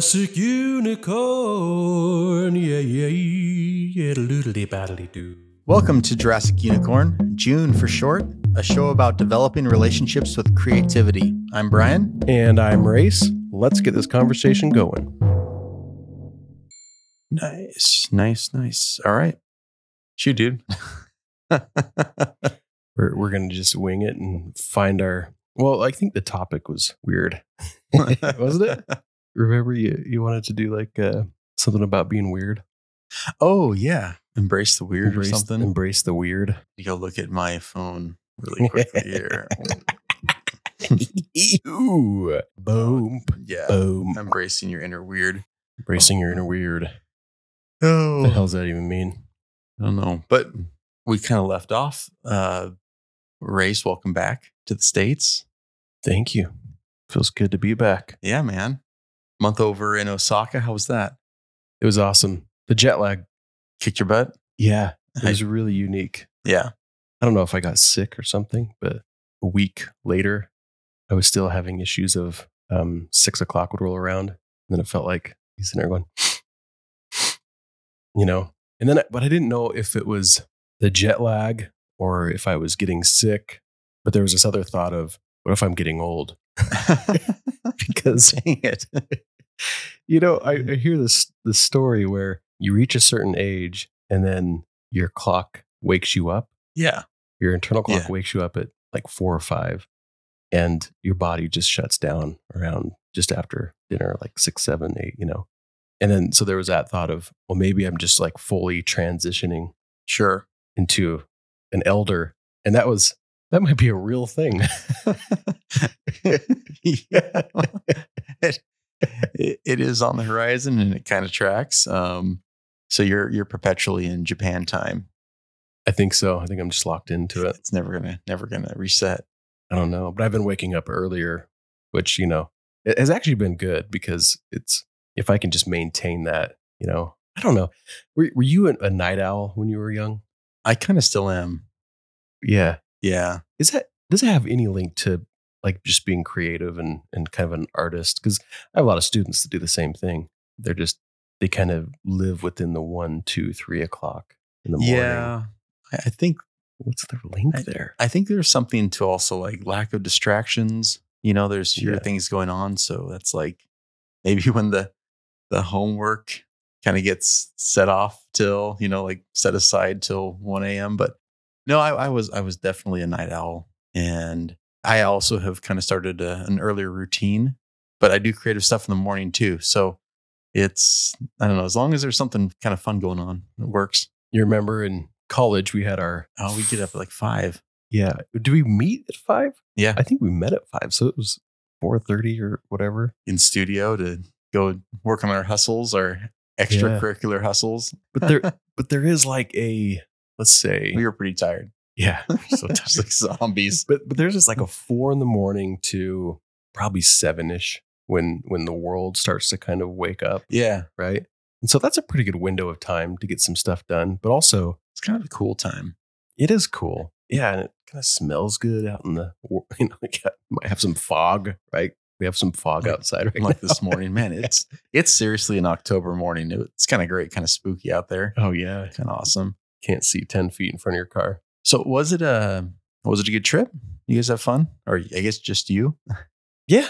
Jurassic Unicorn. Yeah, yeah, yeah. Doodly baddly doo. Welcome to Jurassic Unicorn, June for short, a show about developing relationships with creativity. I'm Bryan. And I'm Rayce. Let's get this conversation going. Nice, nice, nice. All right. Shoot, dude. We're, we're going to just wing it and find our. Well, I think the topic was weird, wasn't it? Remember, you, you wanted to do like uh, something about being weird? oh, yeah. Embrace the weird embrace, or something. Embrace the weird. You go look at my phone really quickly here. Ooh, boom, yeah. boom. Embracing your inner weird. Embracing your inner weird. Oh, What the hell does that even mean? I don't know. But we kind of left off. Uh, Rayce, welcome back to the States. Thank you. Feels good to be back. Yeah, man. Month over in Osaka. How was that? It was awesome. The jet lag. Kicked your butt? Yeah, it was really unique. Yeah. I don't know if I got sick or something, but a week later, I was still having issues of um, six o'clock would roll around. And then it felt like he's sitting there going, you know, and then, I, but I didn't know if it was the jet lag or if I was getting sick. But there was this other thought of, what if I'm getting old? because Dang it. You know, I, mm-hmm. I hear this this story where you reach a certain age and then your clock wakes you up. yeah. Your internal clock Yeah. wakes you up at like four or five, and your body just shuts down around just after dinner, like six, seven, eight, you know. And then so there was that thought of, well, maybe I'm just like fully transitioning Sure. into an elder, and that was that might be a real thing. yeah. it, it- it is on the horizon and it kind of tracks. Um, so you're you're perpetually in Japan time. I think so. I think I'm just locked into it. It's never gonna never gonna reset. I don't know, but I've been waking up earlier, which you know it has actually been good because it's if I can just maintain that, you know, I don't know. Were, were you a, a night owl when you were young? I kind of still am. Yeah. Yeah. Is that does it have any link to like just being creative and and kind of an artist? Because I have a lot of students that do the same thing. They're just they kind of live within the one, two, three o'clock in the morning. Yeah. I, think What's the link I- there? I think there's something to also like lack of distractions. You know, there's fewer Yeah. things going on. So that's like maybe when the the homework kind of gets set off till, you know, like set aside till 1 a.m. But no, I, I was I was definitely a night owl. And I also have kind of started a, an earlier routine, but I do creative stuff in the morning too. So it's I don't know, as long as there's something kind of fun going on, it works. You remember in college we had our Oh, we get up at like five. yeah. Do we meet at five? Yeah. I think we met at five, so it was four thirty or whatever. in studio to go work on our hustles, our extracurricular hustles. But there, but there is like a let's say, We were pretty tired. Yeah. So just like zombies. But but there's just like a four in the morning to probably seven ish when when the world starts to kind of wake up, Yeah. right? And so that's a pretty good window of time to get some stuff done. But also, It's kind of a cool time. it is cool, yeah, and it kind of smells good out in the you know, like might have some fog, right? We have some fog Like- outside right Like now. this morning, man, it's it's seriously an October morning. It's kind of great, kind of spooky out there. Oh yeah, Kind of awesome. can't see ten feet in front of your car. So was it a was it a good trip? You guys have fun? Or I guess just you? Yeah.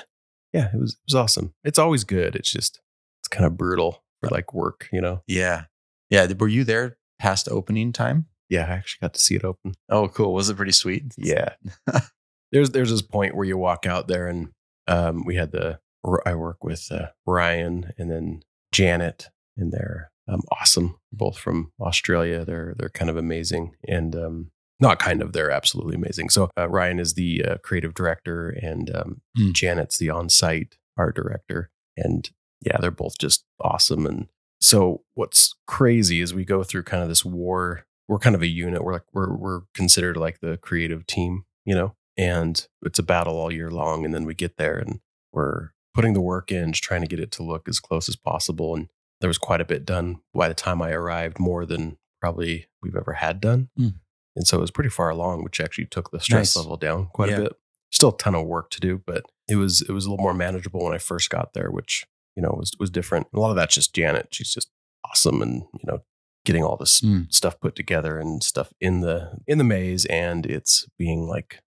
Yeah. It was it was awesome. It's always good. It's just it's kind of brutal for like work, you know? Yeah. Yeah. Were you there past opening time? Yeah, I actually got to see it open. Oh, cool. Was it pretty sweet? Yeah. there's there's this point where you walk out there and um we had the I work with uh, Ryan and then Janet and they're um, awesome, both from Australia. They're they're kind of amazing and um not kind of they're absolutely amazing. So uh, Ryan is the uh, creative director and um, Hmm. Janet's the on-site art director and yeah, they're both just awesome and so what's crazy is we go through kind of this war. We're kind of a unit. We're like we're we're considered like the creative team, you know, and it's a battle all year long. And then we get there and we're putting the work in, just trying to get it to look as close as possible. And there was quite a bit done by the time I arrived, more than probably we've ever had done. Hmm. And so it was pretty far along, which actually took the stress Nice. level down quite Yeah. a bit. Still a ton of work to do, but it was it was a little more manageable when I first got there, which you know, was was different. A lot of that's just Janet. She's just awesome, and you know, getting all this Mm. stuff put together and stuff in the in the maze, and it's being like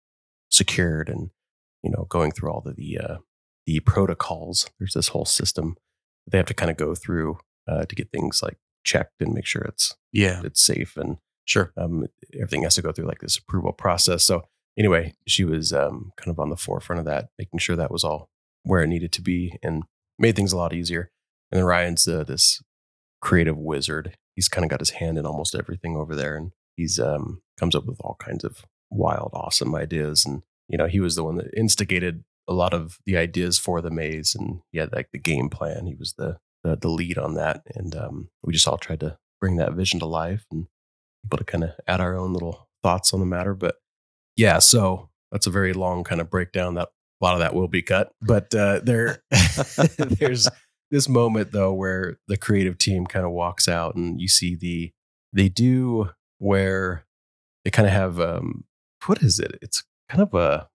secured and you know going through all the the uh, the protocols. There's this whole system they have to kind of go through uh, to get things like checked and make sure it's Yeah. it's safe and Sure. um, everything has to go through like this approval process. So anyway, she was um, kind of on the forefront of that, making sure that was all where it needed to be and made things a lot easier. And then Ryan's uh, this creative wizard. He's kind of got his hand in almost everything over there, and he's um, comes up with all kinds of wild, awesome ideas. And you know, he was the one that instigated a lot of the ideas for the maze, and he had like the game plan. He was the the, the lead on that, and um, we just all tried to bring that vision to life and able to kind of add our own little thoughts on the matter. But yeah, so that's a very long kind of breakdown. That a lot of that will be cut, but uh, there there's this moment though where the creative team kind of walks out and you see the they do where they kind of have um what is it it's kind of a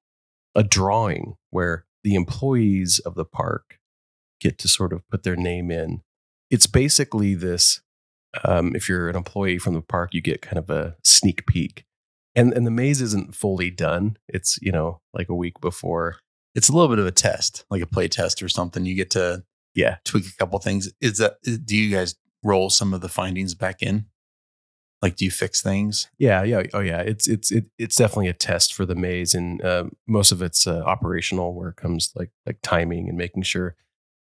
a drawing where the employees of the park get to sort of put their name in it's basically this um, if you're an employee from the park you get kind of a sneak peek and and the maze isn't fully done it's you know like a week before It's a little bit of a test, like a play test or something. You get to yeah tweak a couple things. Is that do you guys roll some of the findings back in? Like, do you fix things? Yeah, yeah, oh yeah. It's it's it, it's definitely a test for the maze, and um, most of it's uh, operational, where it comes like like timing and making sure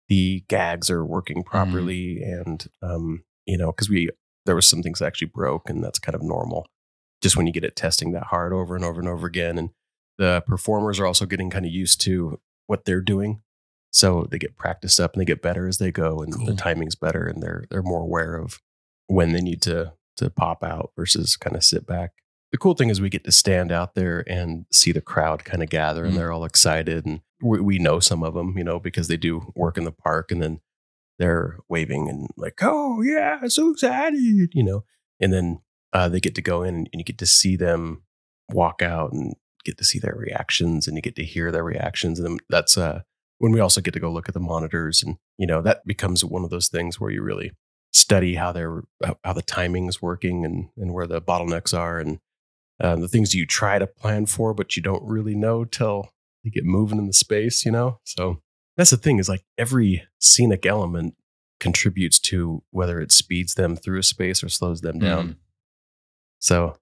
the gags are working properly, and um, you know, because we there was some things that actually broke, and that's kind of normal. Just when you get it testing that hard over and over and over again, and the performers are also getting kind of used to what they're doing, so they get practiced up and they get better as they go, and Cool. the timing's better, and they're they're more aware of when they need to to pop out versus kind of sit back. The cool thing is we get to stand out there and see the crowd kind of gather and Mm. they're all excited and we, we know some of them, you know, because they do work in the park and then they're waving and like, oh yeah, so excited, you know, and then uh, they get to go in and you get to see them walk out and get to see their reactions and you get to hear their reactions and that's uh when we also get to go look at the monitors and you know that becomes one of those things where you really study how they're how- the timing's working and and where the bottlenecks are and um, the things you try to plan for but you don't really know till you get moving in the space you know? So that's the thing is like every scenic element contributes to whether it speeds them through a space or slows them down. Mm. so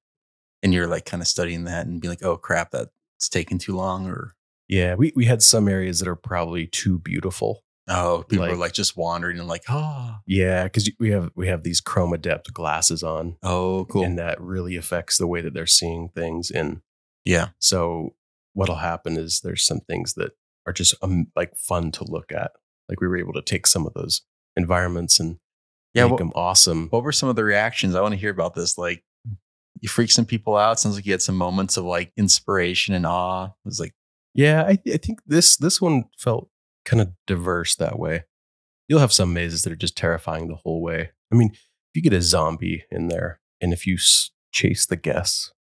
And you're like kind of studying that and be like, oh crap, that's taking too long, or? Yeah we, we had some areas that are probably too beautiful. Oh, people are Like- like just wandering and like, oh, yeah because we have we have these chroma depth glasses on oh, cool, and that really affects the way that they're seeing things and yeah, So what'll happen is there's some things that are just um, like fun to look at. Like we were able to take some of those environments and yeah. make them awesome. what were some of the reactions? I want to hear about this. Like, you freak some people out. Sounds like you had some moments of like inspiration and awe. It was like, Yeah, I, I think this this one felt kind of diverse that way. You'll have some mazes that are just terrifying the whole way. I mean, if you get a zombie in there and if you s- chase the guests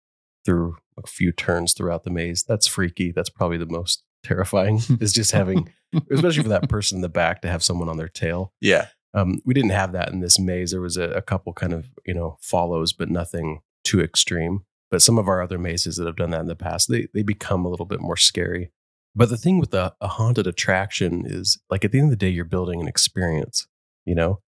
through a few turns throughout the maze, that's freaky. That's probably the most terrifying is just having, especially for that person in the back to have someone on their tail. yeah, Um, we didn't have that in this maze. There was a, a couple kind of you know follows, but nothing too extreme. But some of our other mazes that have done that in the past, they they become a little bit more scary. But the thing with a, a haunted attraction is like at the end of the day, you're building an experience, you know,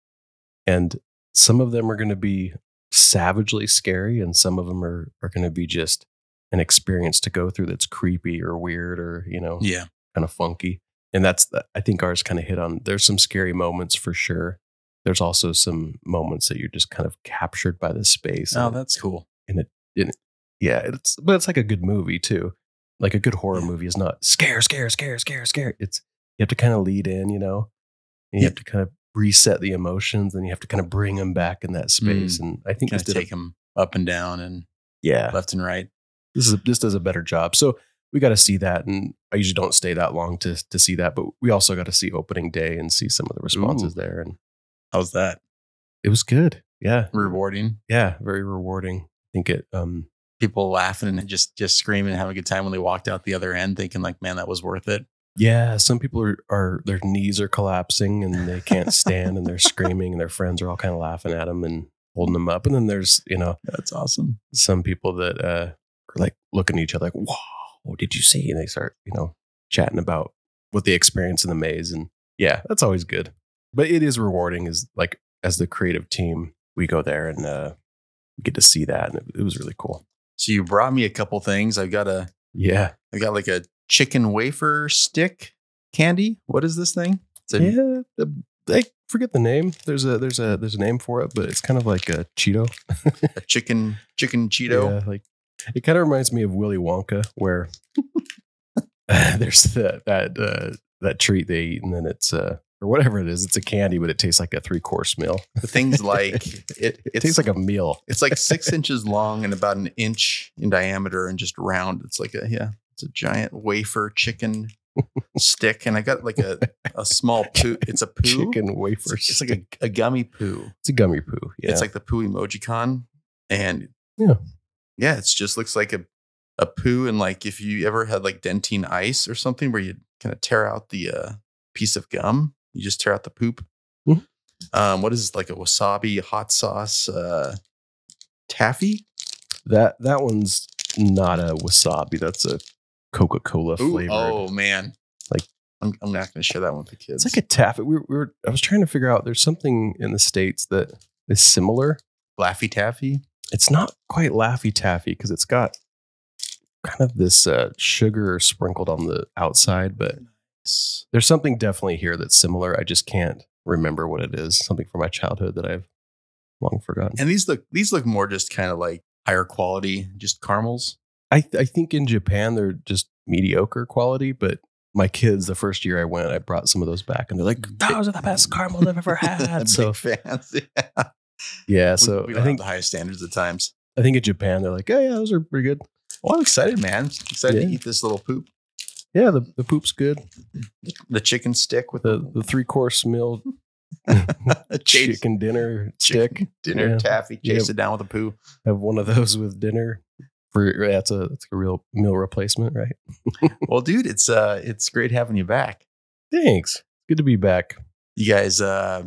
and some of them are going to be savagely scary, and some of them are are going to be just an experience to go through that's creepy or weird or you know yeah, kind of funky. And that's, the, I think ours kind of hit on, there's some scary moments for sure. There's also some moments that you're just kind of captured by the space. oh, and- that's cool. And it yeah, it's, but it's like a good movie too. Like a good horror movie is not scare, scare, scare, scare, scare. It's, you have to kind of lead in, you know, and you Yeah. have to kind of reset the emotions and you have to kind of bring them back in that space. Mm. And I think of did, a- take them up and down and yeah, left and right. This is this does a better job. So we got to see that, and I usually don't stay that long to to see that, but we also got to see opening day and see some of the responses Ooh. there, and How's that? it was good. Yeah, Rewarding. yeah, very rewarding. I think it. Um, People laughing and just just screaming and having a good time when they walked out the other end, thinking like, man, that was worth it. Yeah, some people are, are their knees are collapsing and they can't stand and they're screaming and their friends are all kind of laughing at them and holding them up. And then there's you know That's awesome. some people that uh, are like looking at each other like, "Wow, did you see?" And they start you know chatting about what they experience in the maze. And yeah, that's always good. But it is rewarding. Is like as the creative team, we go there and uh, get to see that, and it, it was really cool. So you brought me a couple things. I've got a Yeah, I got like a chicken wafer stick candy. What is this thing? It's a, yeah. the- I forget the name. There's a there's a there's a name for it, but it's kind of like a Cheeto. a chicken chicken Cheeto. Yeah, like it kind of reminds me of Willy Wonka, where there's that that uh, that treat they eat, and then it's uh or whatever it is. It's a candy, but it tastes like a three course meal. The thing's like it, It tastes like a meal. it's like six inches long and about an inch in diameter and just round. It's like a yeah, it's a giant wafer chicken stick. And I got like a, a small poo. It's a poo. Chicken It's, wafers. like- it's like a, a gummy poo. it's a gummy poo. Yeah, It's like the poo emoji con. And Yeah. Yeah, it just looks like a a poo and like if you ever had like Dentyne Ice or something where you kind of tear out the uh, piece of gum, you just tear out the poop. Mhm. Um, what is this, like a wasabi hot sauce uh, taffy? that that one's not a wasabi. That's a Coca Cola flavor. oh man, Like- I'm, I'm not going to share that one with the kids. It's like a taffy. We were, we were. I was trying to figure out. There's something in the states that is similar. Laffy Taffy. It's not quite Laffy Taffy because it's got kind of this uh, sugar sprinkled on the outside, but there's something definitely here that's similar. I just can't remember what it is. Something from my childhood that I've long forgotten. And these look these look more just kind of like higher quality, just caramels. I I think in Japan they're just mediocre quality, but my kids the first year I went, I brought some of those back, and they're like, "Those are the best caramels I've ever had." So fans. Yeah. Yeah, so we, don't I think the highest standards at times. I think in Japan they're like, "Oh yeah, those are pretty good." Well, I'm excited, man. Excited to eat this little poop. Yeah, the, the poop's good. The chicken stick with The the three course meal chicken dinner chicken stick. dinner Yeah. taffy. Chase Yep. it down with a poo. Have one of those with dinner. For that's a that's a real meal replacement, right? well, dude, it's uh, it's great having you back. Thanks. Good to be back. You guys, uh,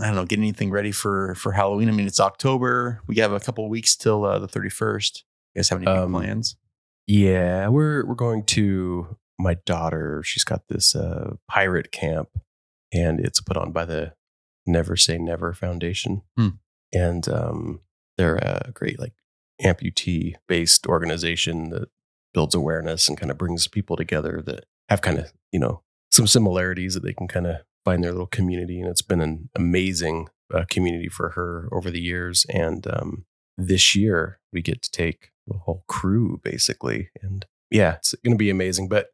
I don't know, get anything ready for for Halloween? I mean, it's October. We have a couple weeks till uh, the 31st. You guys have any big Um, plans? Yeah, we're we're going to my daughter. She's got this uh, pirate camp, and it's put on by the Never Say Never Foundation, Hmm. and um, they're a great like amputee based organization that builds awareness and kind of brings people together that have kind of you know some similarities that they can kind of find their little community, and it's been an amazing uh, community for her over the years, and um, this year we get to take the whole crew basically and yeah it's going to be amazing but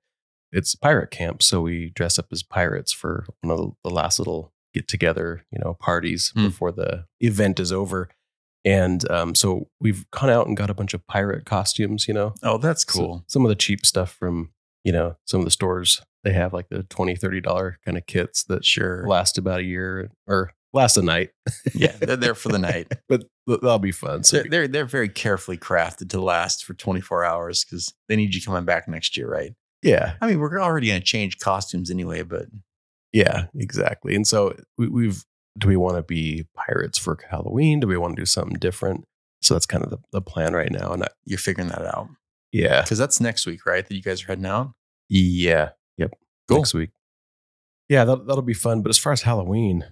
it's pirate camp so we dress up as pirates for one of the, last little get together you know parties Hmm. before the event is over and um, so we've gone out and got a bunch of pirate costumes you know Oh, that's So cool. some of the cheap stuff from you know some of the stores they have like the 20 30 dollar kind of kits that Sure. last about a year or last a night Yeah, they're there for the night. but that'll be fun so They're, they're they're very carefully crafted to last for 24 hours because they need you coming back next year, right? yeah I mean, we're already going to change costumes anyway, but Yeah, exactly. And so we, we've do we want to be pirates for Halloween? Do we want to do something different? So that's kind of the, the plan right now. And I, you're figuring that out yeah, because that's next week, right? That you guys are heading out. yeah, yep. Cool. Next week. Yeah, that, that'll be fun. But as far as Halloween,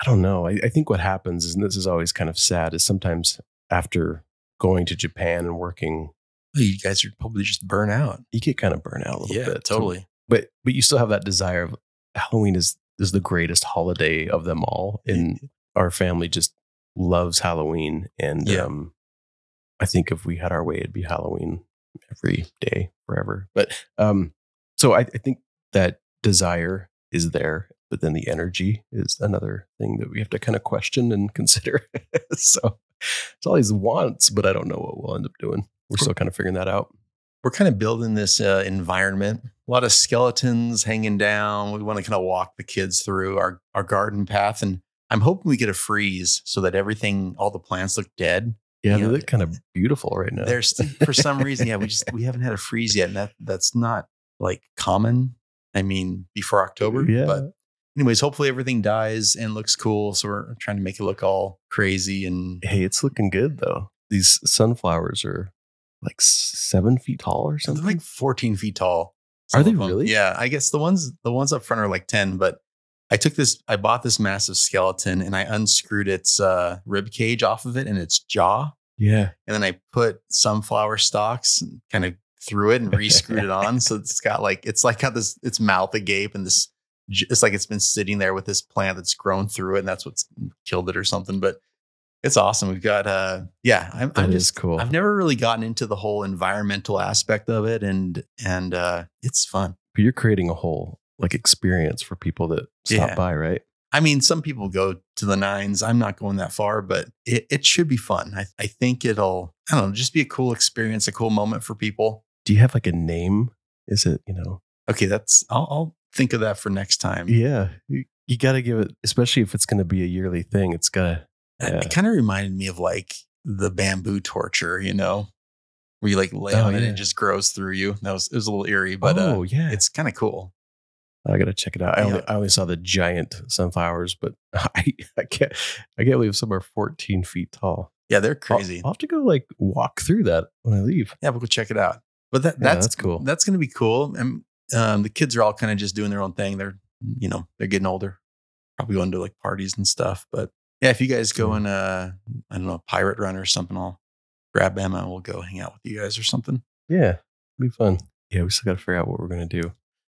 I don't know. I, I think what happens is, and this is always kind of sad, is sometimes after going to Japan and working, Oh, You guys are probably just burn out. you get kind of burnt out a little Yeah, bit. totally. But but you still have that desire of Halloween is is the greatest holiday of them all. And our family just loves Halloween. And Yeah. um, I think if we had our way, it'd be Halloween every day forever. But um, so I, I think that desire is there, but then the energy is another thing that we have to kind of question and consider. so it's all these wants, but I don't know what we'll end up doing. We're still kind of figuring that out. we're kind of building this uh, environment. A lot of skeletons hanging down. We want to kind of walk the kids through our our garden path, and I'm hoping we get a freeze so that everything, all the plants look dead. Yeah, You know, they look kind of beautiful right now. There's for some reason, yeah, we just we haven't had a freeze yet, and that that's not like common. I mean, before October. Yeah. But anyways, hopefully everything dies and looks cool. So we're trying to make it look all crazy and Hey, it's looking good though. These sunflowers are like seven feet tall or they're something. like 14 feet tall. Are they really? Yeah. I guess the ones the ones up front are like 10, but I took this, I bought this massive skeleton and I unscrewed its uh, rib cage off of it and its jaw. yeah. And then I put sunflower stalks and kind of threw it and re-screwed it on. So it's got like it's like got this its mouth agape and this it's like it's been sitting there with this plant that's grown through it and that's what's killed it or something. But it's awesome. We've got uh yeah, I'm, That I'm is just cool. I've never really gotten into the whole environmental aspect of it and and uh it's fun. But you're creating a whole like experience for people that stop Yeah. by, right? I mean, some people go to the nines. I'm not going that far, but it, it should be fun. I, I think it'll, I don't know, just be a cool experience, a cool moment for people. Do you have like a name? Is it, you know? Okay, that's I'll, I'll think of that for next time. Yeah. You, you got to give it, especially if it's going to be a yearly thing, it's got to, It- Yeah. It kind of reminded me of like the bamboo torture, you know, where you like lay Oh, on it and it just grows through you. That was it was a little eerie, but uh, oh, yeah. it's kind of cool. I got to check it out. I, only, Yeah. I only saw the giant sunflowers, but I, I can't, I can't believe some are 14 feet tall. Yeah, they're I'll- crazy. I'll, have to go like walk through that when I leave. yeah, we'll go check it out. But that Yeah, that's that's cool. That's gonna be cool. And um, the kids are all kind of just doing their own thing. They're you know they're getting older, probably going to like parties and stuff. But yeah, if you guys go in uh I don't know pirate run or something, I'll grab Emma and we'll go hang out with you guys or something. Yeah, be fun. Yeah, we still got to figure out what we're gonna do.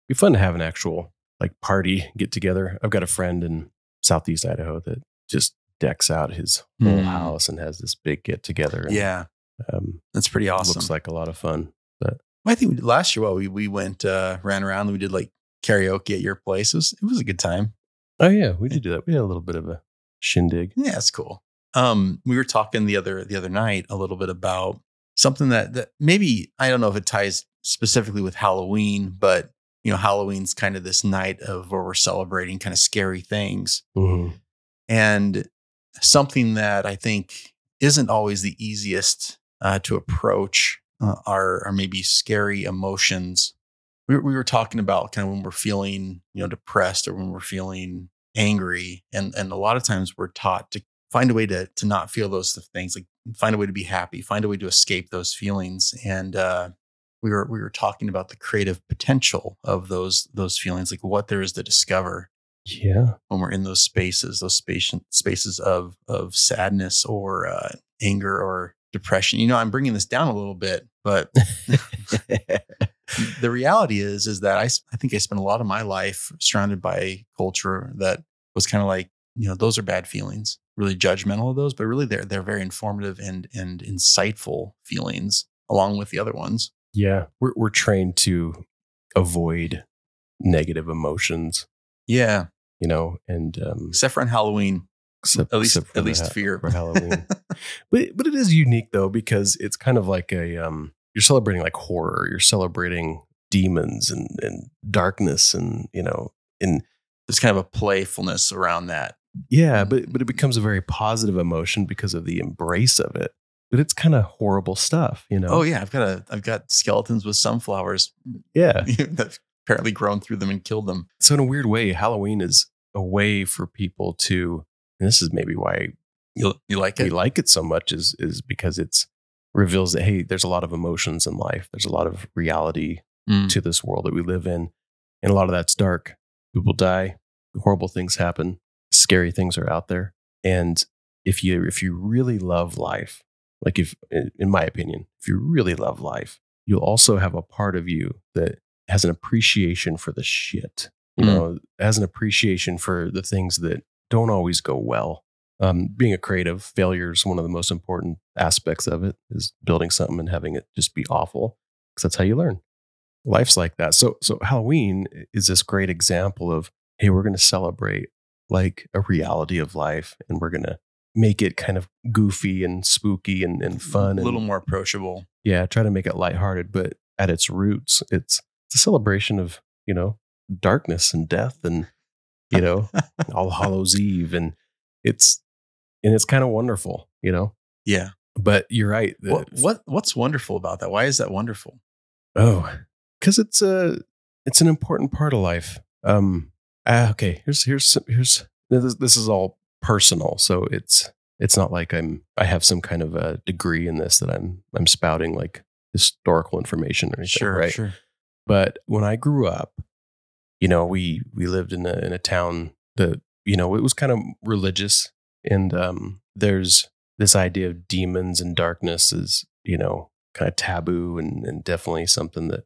Be fun to have an actual like party get together. I've got a friend in Southeast Idaho that just decks out his whole Mm. house and has this big get together. Yeah, um, that's pretty awesome. looks like a lot of fun. But I think we did, last year, well, we we went uh ran around. and We did like karaoke at your place. It was, it was a good time. Oh yeah, we did do that. We had a little bit of a shindig. Yeah, it's cool. Um, we were talking the other the other night a little bit about something that that maybe I don't know if it ties specifically with Halloween, but you know, Halloween's kind of this night of where we're celebrating kind of scary things. Mhm. And something that I think isn't always the easiest uh, to approach uh, are, are maybe scary emotions. We, were- we were talking about kind of when we're feeling, you know, depressed or when we're feeling angry, and and a lot of times we're taught to find a way to to not feel those things, like find a way to be happy, find a way to escape those feelings, and uh, we were we were talking about the creative potential of those those feelings, like what there is to discover Yeah, when we're in those spaces, those space, spaces of of sadness or uh, anger or depression. You know, I'm bringing this down a little bit, but the reality is is that I I think I spent a lot of my life surrounded by culture that was kind of like you know those are bad feelings, really judgmental of those, but really they're they're very informative and and insightful feelings along with the other ones. Yeah. We're we're trained to avoid negative emotions, Yeah, you know, and um, except for on Halloween, except, at least at least ha- fear. for Halloween. but but it is unique though because it's kind of like a um you're celebrating like horror you're celebrating demons and and darkness and you know and There's kind of a playfulness around that. yeah but but it becomes a very positive emotion because of the embrace of it but it's kind of horrible stuff you know Oh yeah, I've got a I've got skeletons with sunflowers yeah that apparently grown through them and killed them. so in a weird way halloween is a way for people to and this is maybe why You you like it. we like it so much is is because it's reveals that hey there's a lot of emotions in life there's a lot of reality Mm. to this world that we live in. And a lot of that's dark. People die, horrible things happen, scary things are out there. And if you if you really love life, like if in my opinion, if you really love life, you'll also have a part of you that has an appreciation for the shit. You Mm. know, has an appreciation for the things that don't always go well. Um, being a creative, failure is one of the most important aspects of it. Is building something and having it just be awful because that's how you learn life's like that. So so Halloween is this great example of hey, we're going to celebrate like a reality of life and we're going to make it kind of goofy and spooky and, and fun a and little more approachable. yeah, try to make it lighthearted, but at its roots, it's it's a celebration of, you know, darkness and death and you know, All Hallows Eve and it's and it's kind of wonderful, you know. Yeah. But you're right. the- What what what's wonderful about that? Why is that wonderful? Oh, because it's a it's an important part of life. Um, uh, okay, here's here's here's this, this is all personal, so it's it's not like I'm I have some kind of a degree in this that I'm I'm spouting like historical information or anything, Sure, right? sure. But when I grew up, you know, we we lived in a in a town that you know it was kind of religious, and um, there's this idea of demons and darkness is you know kind of taboo and and definitely something that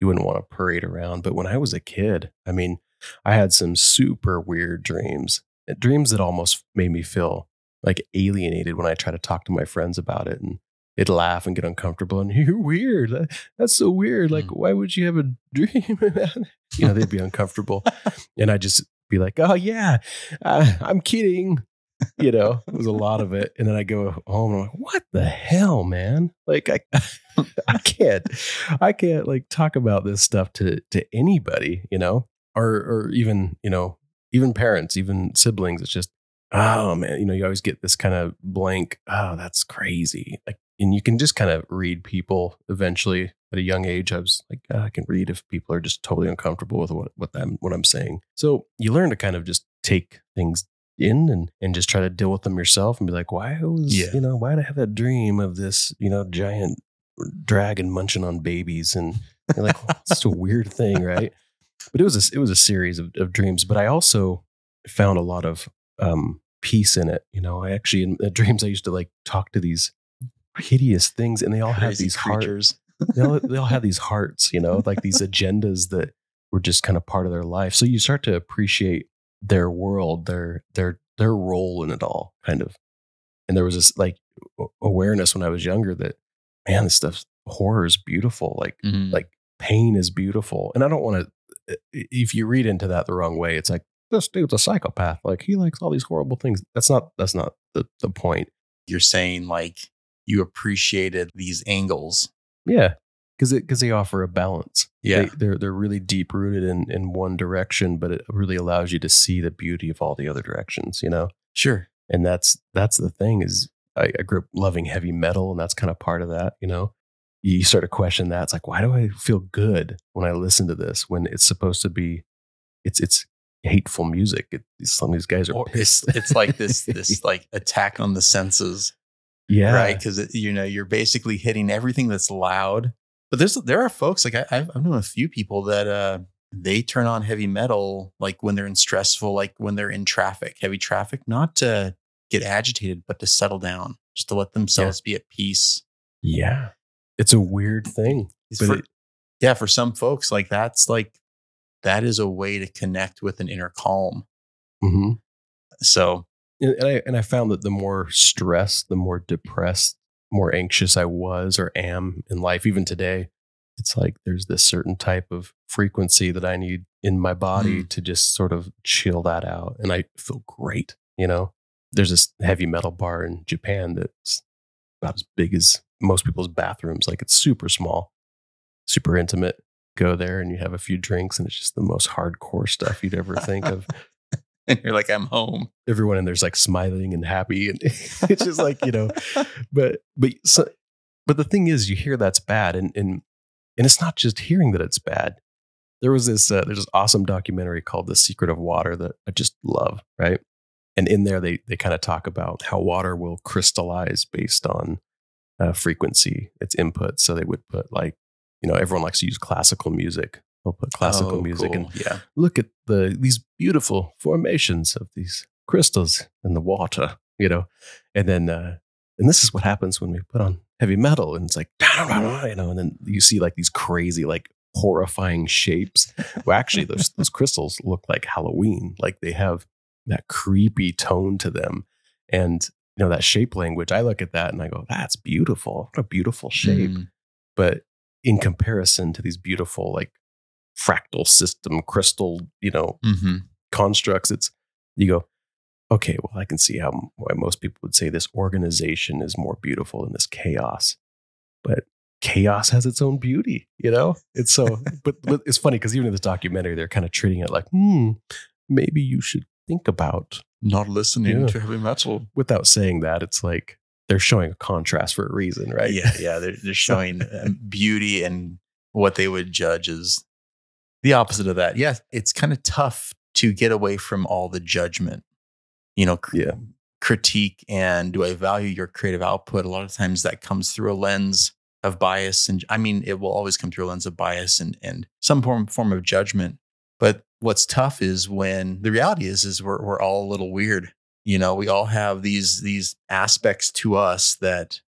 you wouldn't want to parade around. But when I was a kid, I mean, I had some super weird dreams, dreams that almost made me feel like alienated when I try to talk to my friends about it and. They'd laugh and get uncomfortable, and you're weird. That- That's so weird. Like, Mm. why would you have a dream? About? You know, they'd be uncomfortable, and I'd just be like, "Oh yeah, uh, I'm kidding." You know, it was a lot of it, and then I go home and I'm like, "What the hell, man? Like, I, I can't, I can't like talk about this stuff to to anybody, you know, or or even you know, even parents, even siblings. It's just, oh man, you know, you always get this kind of blank. Oh, that's crazy. Like, and you can just kind of read people eventually at a young age. I was like, "Ah, I can read if people are just totally uncomfortable with what what I'm what I'm saying. So you learn to kind of just take things in and and just try to deal with them yourself and be like, why was Yeah. you know why did I have that dream of this you know giant dragon munching on babies and you're like well, it's just a weird thing, right? But it was a it was a series of, of dreams. But I also found a lot of um, peace in it. You know, I actually in the dreams I used to like talk to these hideous things, and they all had these creatures. they all, they all had these hearts, you know, like these agendas that were just kind of part of their life. So you start to appreciate their world, their their their role in it all, kind of. And there was this like awareness when I was younger that man, this stuff horror is beautiful. Like Mhm. like pain is beautiful. And I don't want to Uh, if you read into that the wrong way, it's like this dude's a psychopath. Like he likes all these horrible things. That's not that's not the, the point. you're saying like you appreciated these angles. Yeah. Cause it because they offer a balance. Yeah. They, they're they're really deep rooted in in one direction, but it really allows you to see the beauty of all the other directions, you know? Sure. And that's that's the thing is I, I grew up loving heavy metal, and that's kind of part of that, you know? You start to question that. It's like, why do I feel good when I listen to this when it's supposed to be it's it's hateful music. It, some of these guys are Or it's pissed. it's like this this like attack on the senses, yeah. right? Because you know you're basically hitting everything that's loud. But there's there are folks like I, I've I've known a few people that uh they turn on heavy metal like when they're in stressful, like when they're in traffic, heavy traffic, not to get agitated, but to settle down, just to let themselves be at peace. Yeah. It's a weird thing. But For- it- yeah, for some folks, like that's like that is a way to connect with an inner calm. mhm. So and and I and I found that the more stressed, the more depressed, more anxious I was or am in life, even today, it's like there's this certain type of frequency that I need in my body to just sort of chill that out, and I feel great. You know, there's this heavy metal bar in Japan that's about as big as most people's bathrooms. Like it's super small, super intimate. Go there and you have a few drinks, and it's just the most hardcore stuff you'd ever think of and you're like, I'm home. everyone in there's like smiling and happy and it's just like you know but but so, but the thing is you hear that's bad and and and it's not just hearing that it's bad there was this uh, there's this awesome documentary called the secret of water that i just love right and in there they they kind of talk about how water will crystallize based on uh, frequency its input. So they would put like you know everyone likes to use classical music. They'll put classical Oh, music and yeah. look at the these beautiful formations of these crystals in the water, you know, and then uh, and this is what happens when we put on heavy metal, and it's like you know, and then you see like these crazy like horrifying shapes. Well, actually, those those crystals look like Halloween, like they have that creepy tone to them, and you know that shape language. I look at that and I go, that's beautiful. What a beautiful shape Mm. but in comparison to these beautiful like fractal system crystal you know Mhm. constructs it's you go okay well i can see how why most people would say this organization is more beautiful than this chaos but chaos has its own beauty you know it's so but, but it's funny because even in this documentary they're kind of treating it like hmm maybe you should think about Not listening Yeah. to heavy metal. without saying that it's like they're showing a contrast for a reason right Yeah, yeah. They're, they're showing um, beauty and what they would judge as the opposite of that. Yeah, it's kind of tough to get away from all the judgment. You know, cr- Yeah. critique and do I value your creative output? A lot of times that comes through a lens of bias, and I mean, it will always come through a lens of bias and and some form form of judgment. But what's tough is when the reality is is we're we're all a little weird. You know, we all have these these aspects to us that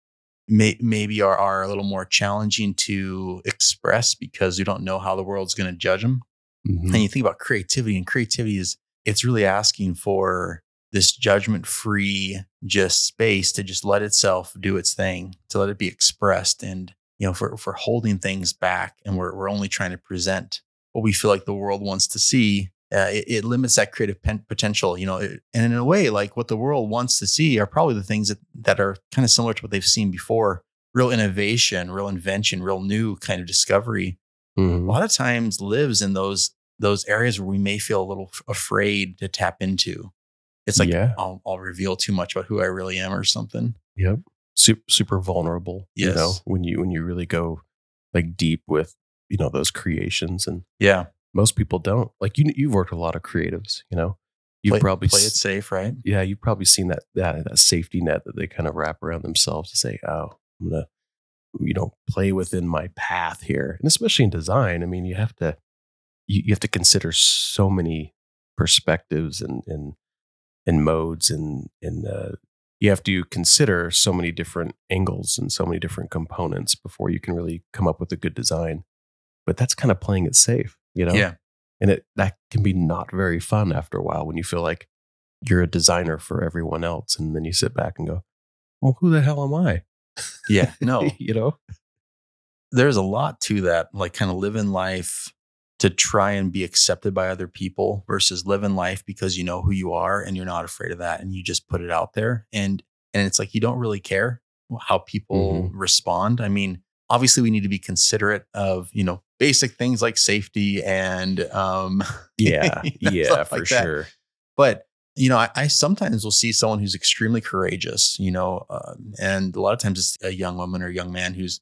may, maybe are, are a little more challenging to express because you don't know how the world's going to judge them. Mhm. And you think about creativity, and creativity is it's really asking for this judgment free just space to just let itself do its thing, to let it be expressed. And, you know, for, for holding things back and we're, we're only trying to present what we feel like the world wants to see, uh, it, it limits that creative pen- potential, you know. It- and in a way, like what the world wants to see are probably the things that, that are kind of similar to what they've seen before real innovation, real invention, real new kind of discovery a Mhm. lot of times lives in those those areas where we may feel a little f- afraid to tap into. It's like Yeah. I'll, I'll reveal too much about who I really am or something. Yep. Super, super vulnerable. You know, Yes. when you when you really go like deep with you know those creations, and Yeah, most people don't. Like you, you've worked with a lot of creatives. You know, you've probably play it safe, right? yeah, you've probably seen that that that safety net that they kind of wrap around themselves to say, oh, I'm gonna you know play within my path here, and especially in design. I mean, you have to you, you have to consider so many perspectives and and and modes and and uh, you have to consider so many different angles and so many different components before you can really come up with a good design. But that's kind of playing it safe, you know. Yeah, and it that can be not very fun after a while when you feel like you're a designer for everyone else, and then you sit back and go, "Well, who the hell am I?" yeah. No, you know. there's a lot to that. Like kind of living life to try and be accepted by other people versus living life because you know who you are and you're not afraid of that and you just put it out there and and it's like you don't really care how people mm-hmm. respond. I mean, obviously we need to be considerate of, you know, basic things like safety and um Yeah, you know, yeah, for like sure. but you know, I, I sometimes will see someone who's extremely courageous, you know, um, and a lot of times it's a young woman or a young man who's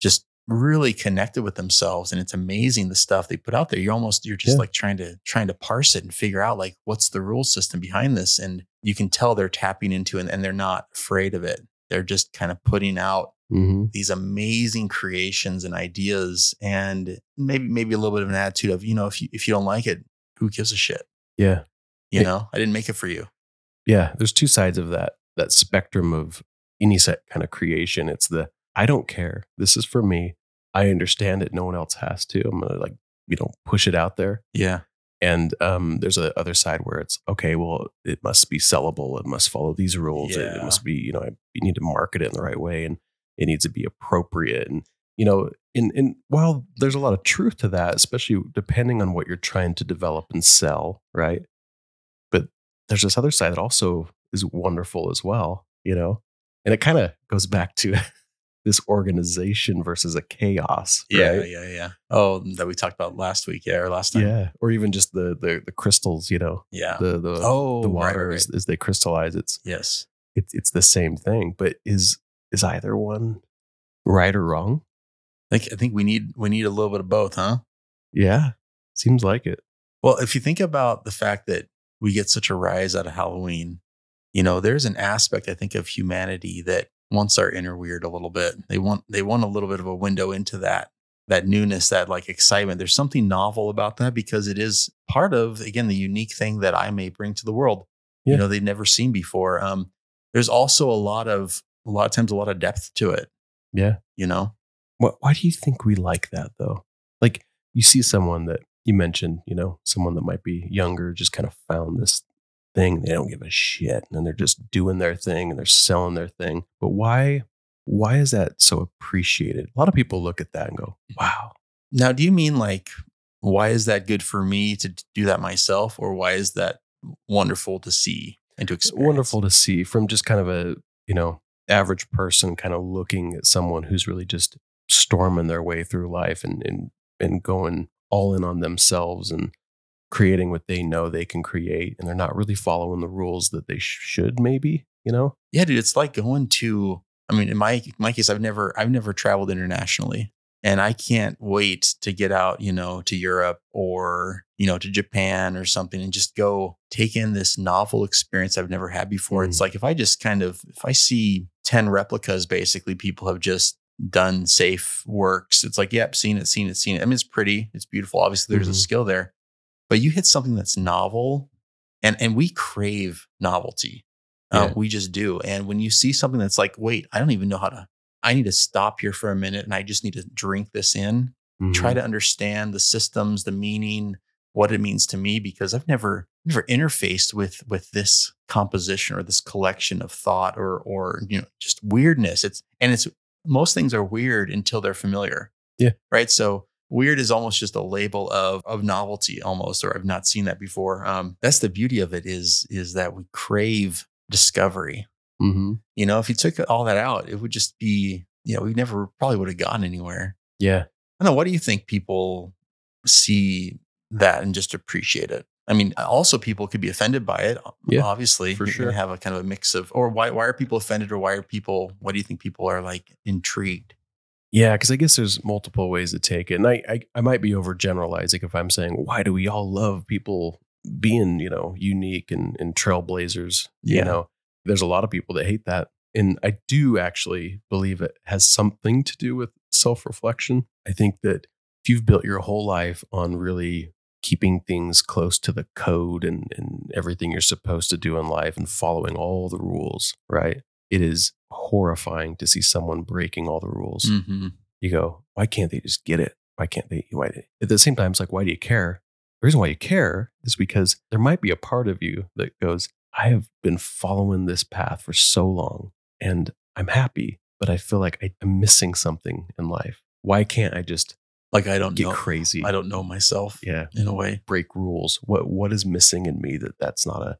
just really connected with themselves, and it's amazing the stuff they put out there. You're almost you're just Yeah. like trying to trying to parse it and figure out like what's the rule system behind this, and you can tell they're tapping into it, and they're not afraid of it. They're just kind of putting out hmm these amazing creations and ideas, and maybe maybe a little bit of an attitude of you know if you if you don't like it, who gives a shit? Yeah, You It- know, I didn't make it for you. yeah. There's two sides of that that spectrum of any set kind of creation. It's the I don't care. This is for me. I understand it. No one else has to. I'm gonna like you know push it out there. Yeah. And um, there's a other side where it's okay. Well, it must be sellable. It must follow these rules. It, it must be you know you need to market it in the right way, and it needs to be appropriate. And you know, and, in while there's a lot of truth to that, especially depending on what you're trying to develop and sell, right? But there's this other side that also is wonderful as well, you know, and it kind of goes back to this organization versus a chaos, Yeah, right? yeah, yeah. Oh, that we talked about last week, yeah, or last time. Yeah, or even just the the the crystals, you know, Yeah. the the oh, the water right, As, as they crystallize. It's Yes. it's it's the same thing, but is is either one right or wrong? I think I think we need we need a little bit of both, huh? Yeah, seems like it. Well, if you think about the fact that we get such a rise out of Halloween, you know, there's an aspect I think of humanity that wants our inner weird a little bit. They want they want a little bit of a window into that that newness, that like excitement. There's something novel about that because it is part of again the unique thing that I may bring to the world. Yeah. You know, they've never seen before. Um, there's also a lot of a lot of times a lot of depth to it. Yeah. You know, What, why do you think we like that though? Like you see someone that you mentioned, you know, someone that might be younger, just kind of found this thing. They don't give a shit, and they're just doing their thing and they're selling their thing. But why? Why is that so appreciated? A lot of people look at that and go, "Wow, Now, do you mean like, why is that good for me to do that myself, or why is that wonderful to see and to it's experience? wonderful to see from just kind of a you know average person kind of looking at someone who's really just storming their way through life and and and going all in on themselves and creating what they know they can create and they're not really following the rules that they sh- should maybe you know Yeah, dude, it's like going to. I mean, in my my case, I've never I've never traveled internationally, And I can't wait to get out, you know, to Europe or, you know, to Japan or something and just go take in this novel experience I've never had before. It's Mm. like if I just kind of, if I see 10 replicas, basically, people have just done safe works. It's like, yep, seen it, seen it, seen it. I mean, it's pretty, it's beautiful. Obviously, there's a Mhm. skill there, but you hit something that's novel and, and we crave novelty. Uh, we just do. And when you see something that's like, wait, I don't even know how to, I need to stop here for a minute and I just need to drink this in, try Mhm. to understand the systems, the meaning, what it means to me, because I've never, never interfaced with, with this composition or this collection of thought or, or, you know, just weirdness. It's, and it's, most things are weird until they're familiar. Yeah. Right. So weird is almost just a label of, of novelty almost, or I've not seen that before. Um, that's the beauty of it is, is that we crave discovery. Mhm. You know, if you took all that out, it would just be, you know, we never probably would have gotten anywhere. Yeah. I don't know. What do you think people see that and just appreciate it? I mean, also people could be offended by it. Yeah, obviously, for sure. have a kind of a mix of, or why why are people offended, or why are people? What do you think people are like intrigued? Yeah, because I guess there's multiple ways to take it, and I, I I might be overgeneralizing if I'm saying why do we all love people being you know unique and, and trailblazers? Yeah. You know, there's a lot of people that hate that, and I do actually believe it has something to do with self reflection. I think that if you've built your whole life on really keeping things close to the code and, and everything you're supposed to do in life and following all the rules, right? It is horrifying to see someone breaking all the rules Mm-hmm. you go, why can't they just get it? Why can't they? Why? At the same time, it's like, why do you care? The reason why you care is because there might be a part of you that goes, I have been following this path for so long and I'm happy, but I feel like I- I'm missing something in life. Why can't I just Like I don't get know. crazy? I don't know myself yeah, in a way. break rules. What What is missing in me that that's not a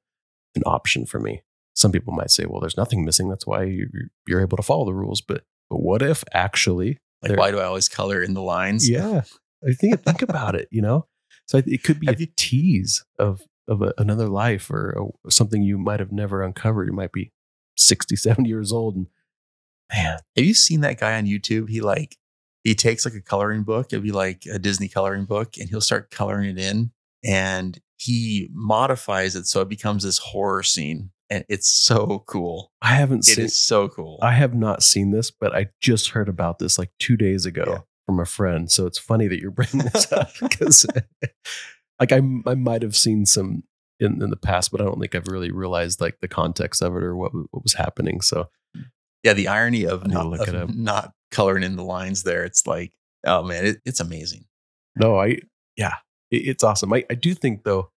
an option for me? Some people might say, well, there's nothing missing. That's why you- you're able to follow the rules. But but what if actually Like, why do I always color in the lines? Yeah, I think think about it. You know, so it could be Have a you- tease of of a, another life or a, something you might have never uncovered. You might be 60, 70 years old, and man, Have you seen that guy on YouTube? He like he takes like a coloring book, it'd be like a Disney coloring book, and he'll start coloring it in and he modifies it so it becomes this horror scene. And it's so cool. I haven't It seen. is so cool. I have not seen this, but I just heard about this like two days ago Yeah. from a friend. So it's funny that you're bringing this up because, like, I I might have seen some in in the past, but I don't think I've really realized like the context of it or what what was happening. So yeah, the irony of, not, of not coloring in the lines there. It's like, oh man, it, it's amazing. No, I yeah, it, it's awesome. I, I do think though,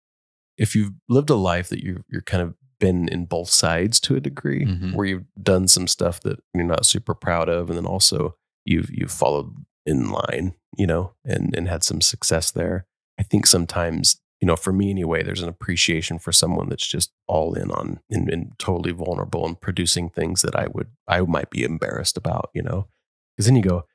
if you've lived a life that you're you're kind of been in both sides to a degree, Mhm. where you've done some stuff that you're not super proud of, and then also you've you've followed in line, you know, and and had some success there. I think sometimes, you know, for me anyway, there's an appreciation for someone that's just all in on and, and totally vulnerable and producing things that I would I might be embarrassed about, you know, because then you go,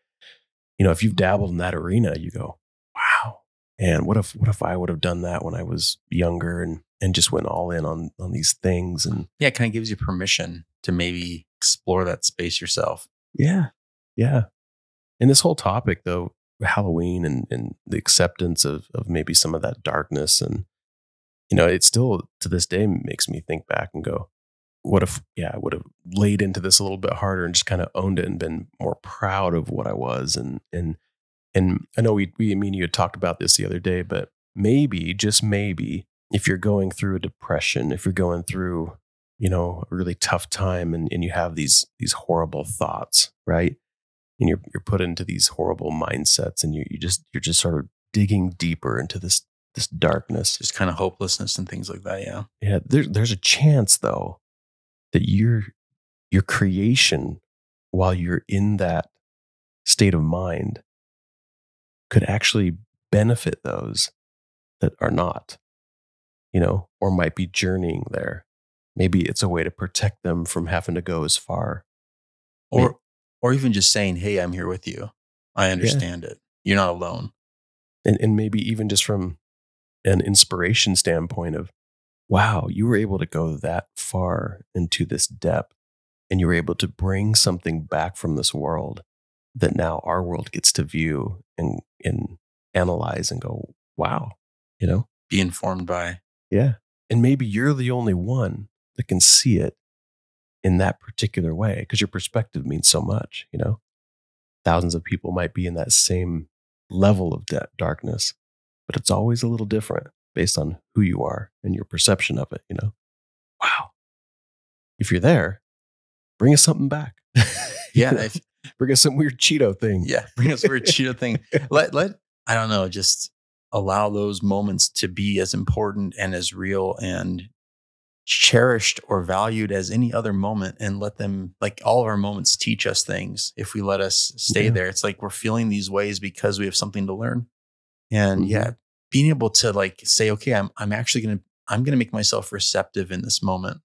you know, if you've mm-hmm. dabbled in that arena, you go, wow, and what if what if I would have done that when I was younger and and just went all in on on these things and Yeah, it kind of gives you permission to maybe explore that space yourself. yeah, yeah. And this whole topic though, Halloween and and the acceptance of of maybe some of that darkness and you know, it still to this day makes me think back and go, what if yeah, I would have laid into this a little bit harder and just kind of owned it and been more proud of what I was and and and I know we we I mean you had talked about this the other day, but maybe just maybe if you're going through a depression, if you're going through you know a really tough time and, and you have these these horrible thoughts, right? And you're you're put into these horrible mindsets and you you just you're just sort of digging deeper into this this darkness. Just kind of hopelessness and things like that. Yeah. Yeah, there's there's a chance though that your your creation while you're in that state of mind could actually benefit those that are not, you know, or might be journeying there. Maybe it's a way to protect them from having to go as far. Or or even just saying, "Hey, I'm here with you. I understand it. You're not alone." and, and maybe even just from an inspiration standpoint of wow you were able to go that far into this depth and you were able to bring something back from this world that now our world gets to view and and analyze and go, wow, you know? Be informed by. Yeah. And maybe you're the only one that can see it in that particular way because your perspective means so much, you know? Thousands of people might be in that same level of da- darkness, but it's always a little different based on who you are and your perception of it, you know? Wow. If you're there, bring us something back. Yeah. If- bring us some weird Cheeto thing. yeah. Bring us weird Cheeto thing. Let, let, I don't know, just allow those moments to be as important and as real and cherished or valued as any other moment and let them like all of our moments teach us things if we let us stay Yeah. there. It's like we're feeling these ways because we have something to learn. And Mhm. yeah being able to like say okay i'm i'm actually going to i'm going to make myself receptive in this moment.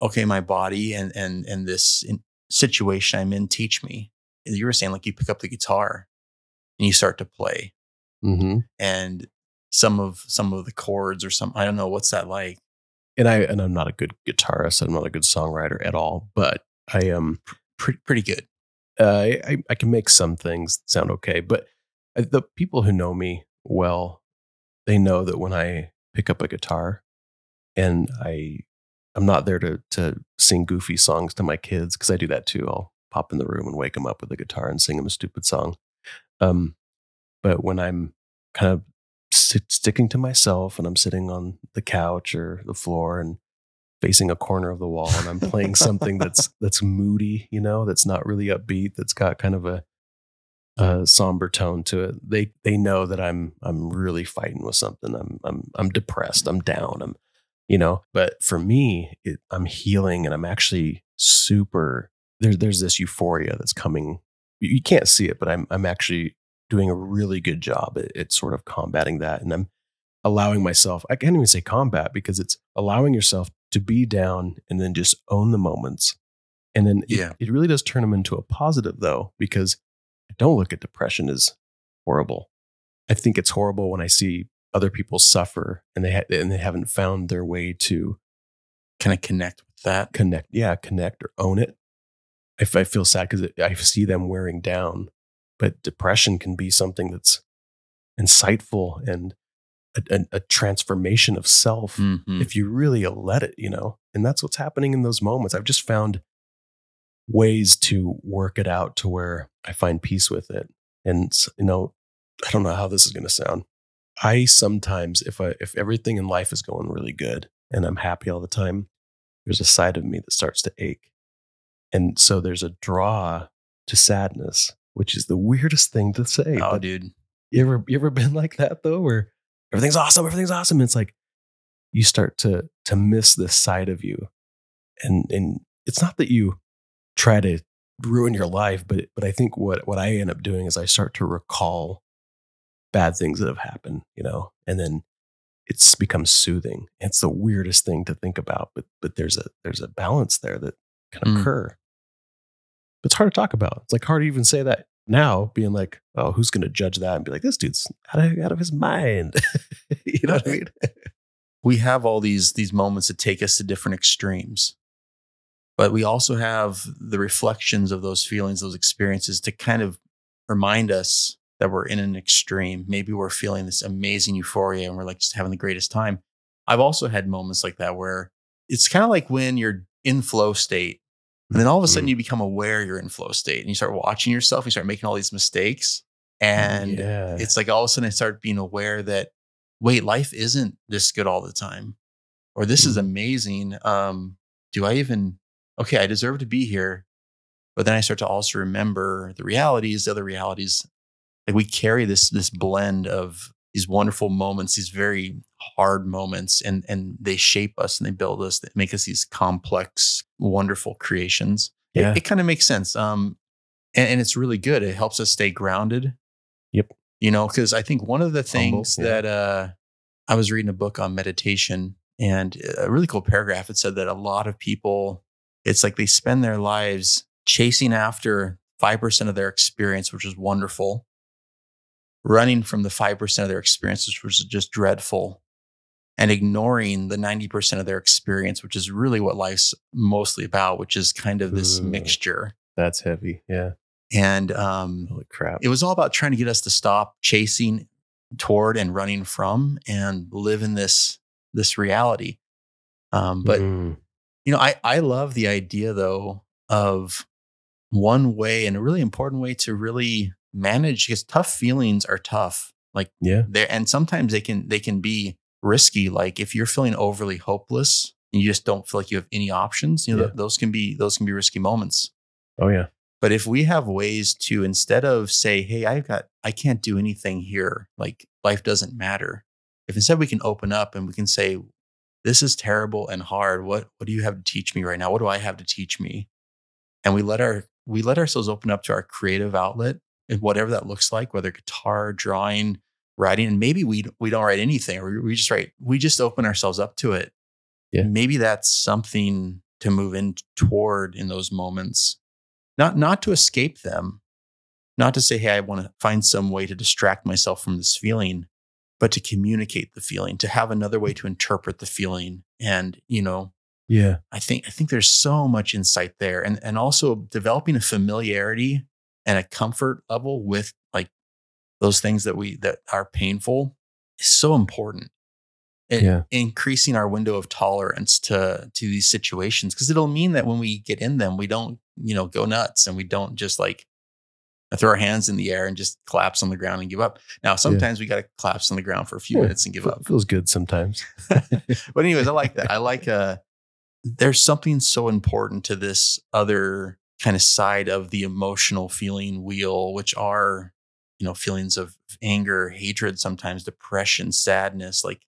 Okay my body and and and this in, situation i'm in teach me. You were saying like you pick up the guitar and you start to play. Hmm and some of some of the chords or some i don't know what's that like And I and I'm not a good guitarist. I'm not a good songwriter at all, but I am. pretty pretty good Uh, I I can make some things sound okay, but uh, the people who know me well, they know that when I pick up a guitar, and I I'm not there to to sing goofy songs to my kids because I do that too. I'll pop in the room and wake them up with a guitar and sing them a stupid song. Um, but when I'm kind of sit, sticking to myself and I'm sitting on the couch or the floor and facing a corner of the wall and I'm playing something that's that's moody, you know, that's not really upbeat, that's got kind of a a somber tone to it. They they know that I'm I'm really fighting with something. I'm I'm I'm depressed. I'm down. I'm you know. But for me, it, I'm healing and I'm actually super. There's there's this euphoria that's coming. You, you can't see it, but I'm I'm actually doing a really good job at, at sort of combating that, and I'm allowing myself. I can't even say combat because it's allowing yourself to be down and then just own the moments. And then it- Yeah. it really does turn them into a positive though, because I don't look at depression as horrible. I think it's horrible when I see other people suffer and they ha- and they haven't found their way to kind of connect with that connect. Yeah, connect or own it. If I feel sad because I see them wearing down, but depression can be something that's insightful and a, a, a transformation of self Mhm. if you really let it, you know. And that's what's happening in those moments. I've just found ways to work it out to where I find peace with it. And you know, I don't know how this is going to sound. I sometimes if I if everything in life is going really good and I'm happy all the time, there's a side of me that starts to ache. And so there's a draw to sadness, which is the weirdest thing to say. oh but dude you ever you ever been like that though, where everything's awesome, everything's awesome. And it's like you start to to miss this side of you, and and it's not that you try to ruin your life, but but I think what what I end up doing is I start to recall bad things that have happened, you know, and then it's become soothing. It's the weirdest thing to think about, but but there's a there's a balance there that can Mm. occur. But it's hard to talk about. It's like hard to even say that now, being like, oh, who's going to judge that and be like, this dude's out of, out of his mind. you know what I mean? we have all these these moments that take us to different extremes but we also have the reflections of those feelings those experiences to kind of remind us that we're in an extreme maybe we're feeling this amazing euphoria and we're like just having the greatest time i've also had moments like that where it's kind of like when you're in flow state and then all of a sudden you become aware you're in flow state and you start watching yourself you start making all these mistakes and yeah. it's like all of a sudden I start being aware that wait, life isn't this good all the time, or this is Mhm. amazing. Um, do I even okay? I deserve to be here, but then I start to also remember the realities, the other realities. Like we carry this this blend of these wonderful moments, these very hard moments, and and they shape us and they build us, they make us these complex, wonderful creations. It- Yeah. it, kind of makes sense. Um, and, and it's really good. It helps us stay grounded. Yep. You know, because I think one of the Humble, things yeah. that uh, I was reading a book on meditation, and a really cool paragraph. It said that a lot of people, it's like they spend their lives chasing after five percent of their experience, which is wonderful, running from the five percent of their experience, which was just dreadful, and ignoring the ninety percent of their experience, which is really what life's mostly about, which is kind of this Ugh. mixture. That's heavy. Yeah. And um, Holy crap. it was all about trying to get us to stop chasing toward and running from and live in this this reality. Um, but Mm, you know, I I love the idea though of one way and a really important way to really manage because tough feelings are tough. Like yeah. there and sometimes they can they can be risky. Like if you're feeling overly hopeless and you just don't feel like you have any options, you know, Yeah. th- those can be those can be risky moments. Oh yeah. But if we have ways to instead of say, hey, I've got I can't do anything here, like life doesn't matter. If instead we can open up and we can say, this is terrible and hard. What what do you have to teach me right now? What do I have to teach me? And we let our we let ourselves open up to our creative outlet and whatever that looks like, whether guitar, drawing, writing, and maybe we we don't write anything, or we, just write. We just open ourselves up to it. Yeah. Maybe that's something to move in toward in those moments, not not to escape them, not to say, "Hey, I want to find some way to distract myself from this feeling," but to communicate the feeling, to have another way to interpret the feeling, and you know, Yeah. I think I think there's so much insight there, and and also developing a familiarity and a comfort level with like those things that we that are painful is so important. Yeah. increasing our window of tolerance to to these situations because it'll mean that when we get in them, we don't you know go nuts and we don't just like throw our hands in the air and just collapse on the ground and give up. Now sometimes we got to collapse on the ground for a few Yeah. minutes and give up. Feels good sometimes. but anyways, I like that. I like uh there's something so important to this other kind of side of the emotional feeling wheel, which are, you know, feelings of anger, hatred, sometimes depression, sadness. Like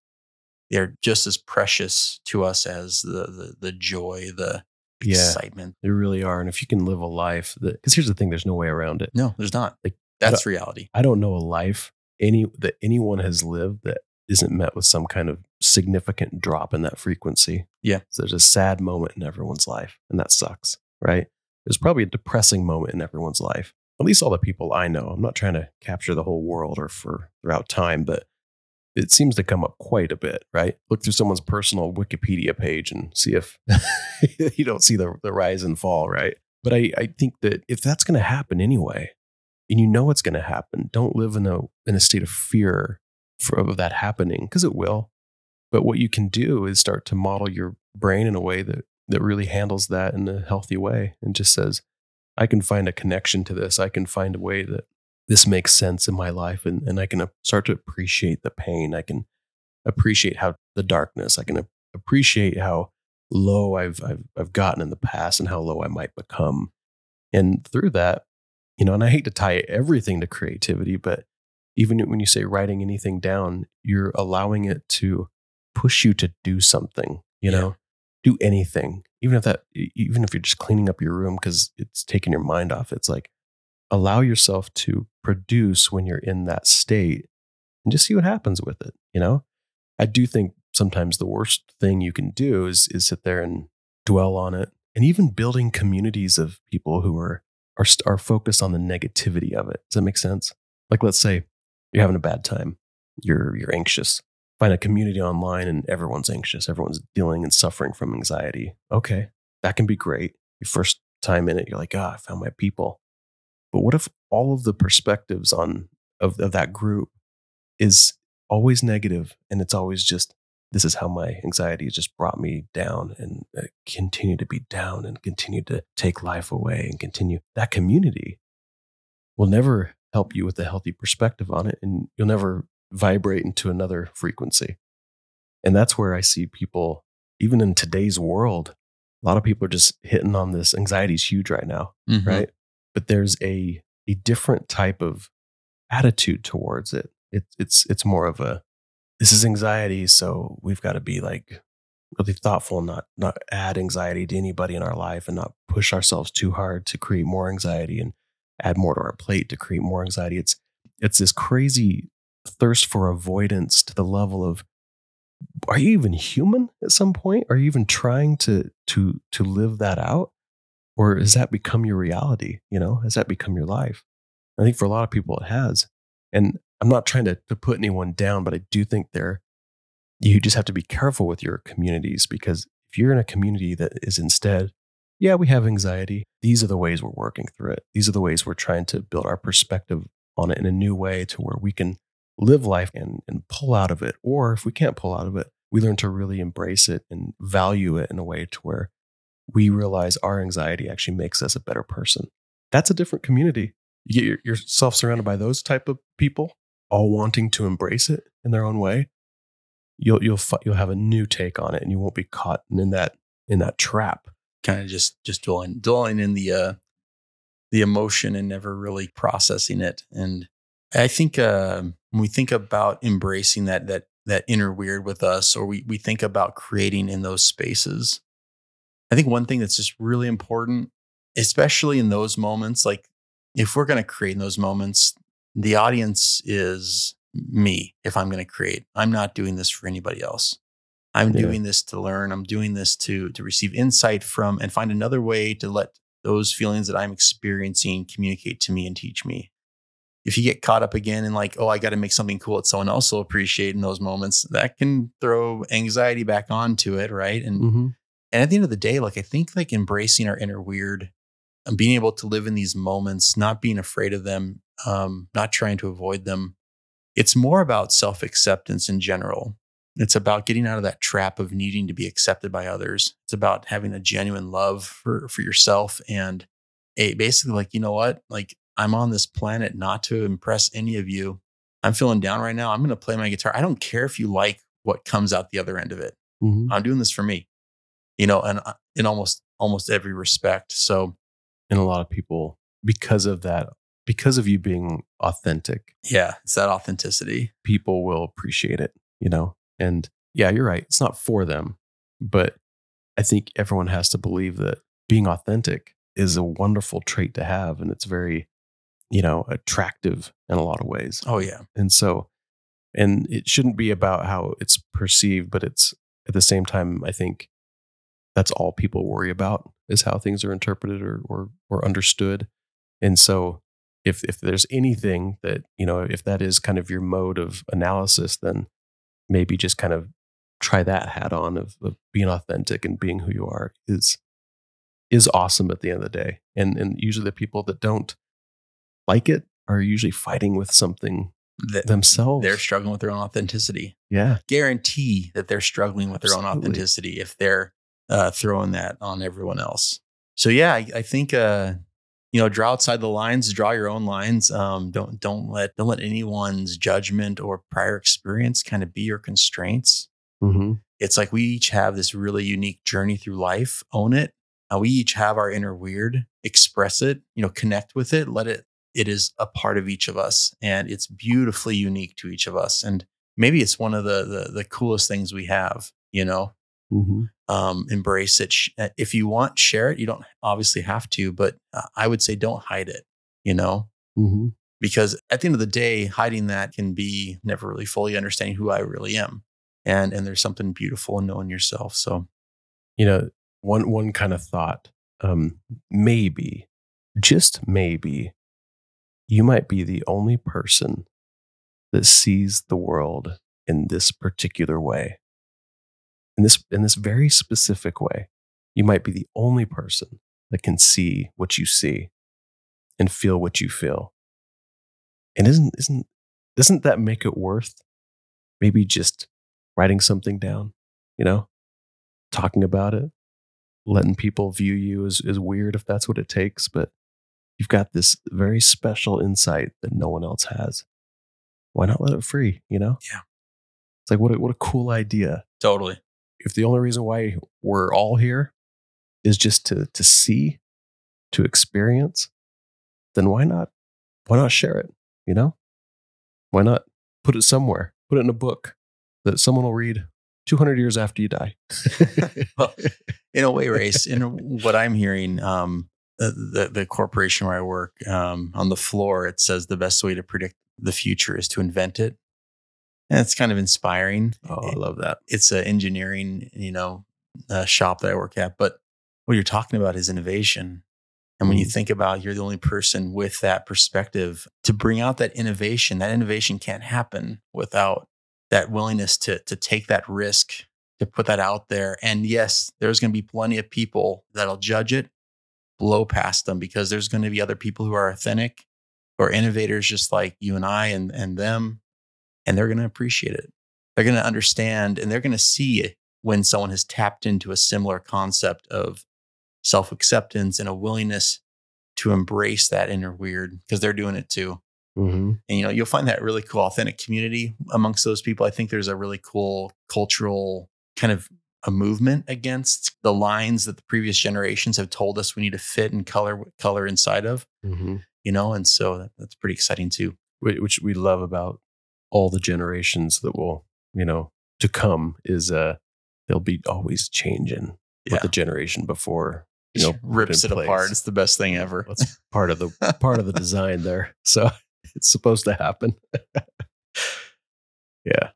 they're just as precious to us as the the, the joy, the Yeah. excitement. They really are. And if you can live a life that, because here's the thing, there's no way around it. No, there's not. Like, That's reality. I don't know a life any that anyone has lived that isn't met with some kind of significant drop in that frequency. Yeah. So there's a sad moment in everyone's life, and that sucks, right? There's probably a depressing moment in everyone's life. At least all the people I know. I'm not trying to capture the whole world or for throughout time, but it seems to come up quite a bit, right? Look through someone's personal Wikipedia page and see if you don't see the, the rise and fall, right? But I, I think that if that's going to happen anyway, and you know it's going to happen, don't live in a in a state of fear for, of that happening because it will. But what you can do is start to model your brain in a way that that really handles that in a healthy way and just says, I can find a connection to this. I can find a way that this makes sense in my life, and and I can start to appreciate the pain. I can appreciate how the darkness. I can appreciate how low I've I've I've gotten in the past and how low I might become. And through that, you know, and I hate to tie everything to creativity, but even when you say writing anything down, you're allowing it to push you to do something, you Yeah. know, do anything. Even if that, even if you're just cleaning up your room because it's taking your mind off, it's like allow yourself to produce when you're in that state and just see what happens with it, you know? I do think sometimes the worst thing you can do is is sit there and dwell on it and even building communities of people who are are are focused on the negativity of it. Does that make sense? Like let's say you're having a bad time. You're you're anxious. Find a community online and everyone's anxious. Everyone's dealing and suffering from anxiety. Okay. That can be great. Your first time in it, you're like, ah, I found my people. But what if all of the perspectives on of, of that group is always negative and it's always just this is how my anxiety has just brought me down and uh, continue to be down and continue to take life away and continue that community will never help you with a healthy perspective on it and you'll never vibrate into another frequency and that's where i see people even in today's world a lot of people are just hitting on this anxiety is huge right now Mhm. right? But there's a a different type of attitude towards it. It's it's it's more of a this is anxiety, so we've got to be like really thoughtful, not not add anxiety to anybody in our life, and not push ourselves too hard to create more anxiety and add more to our plate to create more anxiety. It's it's this crazy thirst for avoidance to the level of are you even human at some point? Are you even trying to to to live that out? or has that become your reality? You know, has that become your life? I think for a lot of people it has. And I'm not trying to, to put anyone down, but I do think there you just have to be careful with your communities because if you're in a community that is instead yeah, we have anxiety. These are the ways we're working through it. These are the ways we're trying to build our perspective on it in a new way to where we can live life and, and pull out of it. Or if we can't pull out of it, we learn to really embrace it and value it in a way to where we realize our anxiety actually makes us a better person. That's a different community. You get yourself surrounded by those type of people, all wanting to embrace it in their own way. You'll you'll you'll have a new take on it, and you won't be caught in that in that trap. Kind of just just dwelling dwelling in the uh, the emotion and never really processing it. And I think uh, when we think about embracing that that that inner weird with us, or we we think about creating in those spaces, I think one thing that's just really important, especially in those moments, like if we're going to create in those moments, the audience is me. If I'm going to create, I'm not doing this for anybody else. I'm yeah. doing this to learn. I'm doing this to to receive insight from and find another way to let those feelings that I'm experiencing communicate to me and teach me. If you get caught up again in like, oh, I got to make something cool that someone else will appreciate in those moments, that can throw anxiety back onto it, right? And mm-hmm. and at the end of the day, like I think like embracing our inner weird and being able to live in these moments, not being afraid of them, um, not trying to avoid them. It's more about self acceptance in general. It's about getting out of that trap of needing to be accepted by others. It's about having a genuine love for, for yourself and a, basically like, you know what? Like I'm on this planet not to impress any of you. I'm feeling down right now. I'm going to play my guitar. I don't care if you like what comes out the other end of it. Mm-hmm. I'm doing this for me, you know, and uh, in almost, almost every respect. So, and a lot of people, because of that, because of you being authentic. Yeah. It's that authenticity. People will appreciate it, you know? And yeah, you're right. It's not for them, but I think everyone has to believe that being authentic is a wonderful trait to have. And it's very, you know, attractive in a lot of ways. Oh, yeah. And so, and it shouldn't be about how it's perceived, but it's at the same time, I think that's all people worry about is how things are interpreted or, or, or understood. And so if, if there's anything that, you know, if that is kind of your mode of analysis, then maybe just kind of try that hat on of, of being authentic and being who you are is is awesome at the end of the day. And and usually the people that don't like it are usually fighting with something that themselves. They're struggling with their own authenticity. Yeah. Guarantee that they're struggling with Absolutely. their own authenticity if they're uh, throwing that on everyone else. So yeah, I, I think uh, you know, draw outside the lines, draw your own lines. Um, don't don't let don't let anyone's judgment or prior experience kind of be your constraints. Mm-hmm. It's like we each have this really unique journey through life. Own it. Uh, we each have our inner weird. Express it. You know, connect with it. Let it. It is a part of each of us, and it's beautifully unique to each of us. And maybe it's one of the the, the coolest things we have. You know, Mm-hmm. Um, embrace it. Uh, if you want, share it. You don't obviously have to, but uh, I would say don't hide it, you know? Mm-hmm. Because at the end of the day, hiding that can be never really fully understanding who I really am. And, and there's something beautiful in knowing yourself. So, you know, one, one kind of thought, um, maybe, just maybe, you might be the only person that sees the world in this particular way. In this in this very specific way you might be the only person that can see what you see and feel what you feel. And isn't isn't doesn't that make it worth maybe just writing something down you know talking about it letting people view you as, as weird if that's what it takes but you've got this very special insight that no one else has why not let it free you know yeah it's like what a, what a cool idea totally if the only reason why we're all here is just to to see, to experience, then why not why not share it? You know? Why not put it somewhere? Put it in a book that someone will read 200 years after you die. well, in a way, Rayce, in what I'm hearing, um, the, the corporation where I work, um, on the floor, it says the best way to predict the future is to invent it. And it's kind of inspiring. Oh, I love that. It's an engineering, you know, uh, shop that I work at. But what you're talking about is innovation. And when you mm. think about you're the only person with that perspective to bring out that innovation, that innovation can't happen without that willingness to to take that risk to put that out there. And yes, there's going to be plenty of people that'll judge it, blow past them because there's going to be other people who are authentic or innovators just like you and I and, and them, and they're going to appreciate it. They're going to understand and they're going to see when someone has tapped into a similar concept of self acceptance and a willingness to embrace that inner weird because they're doing it too. Mm-hmm. And you know, you'll find that really cool, authentic community amongst those people. I think there's a really cool cultural kind of a movement against the lines that the previous generations have told us we need to fit and color color inside of. Mm-hmm. You know, and so that, that's pretty exciting too. Which we love about all the generations that will, you know, to come is uh they'll be always changing Yeah. what the generation before you know rips it place. apart. It's the best thing ever. That's part of the part of the design there. So it's supposed to happen. yeah.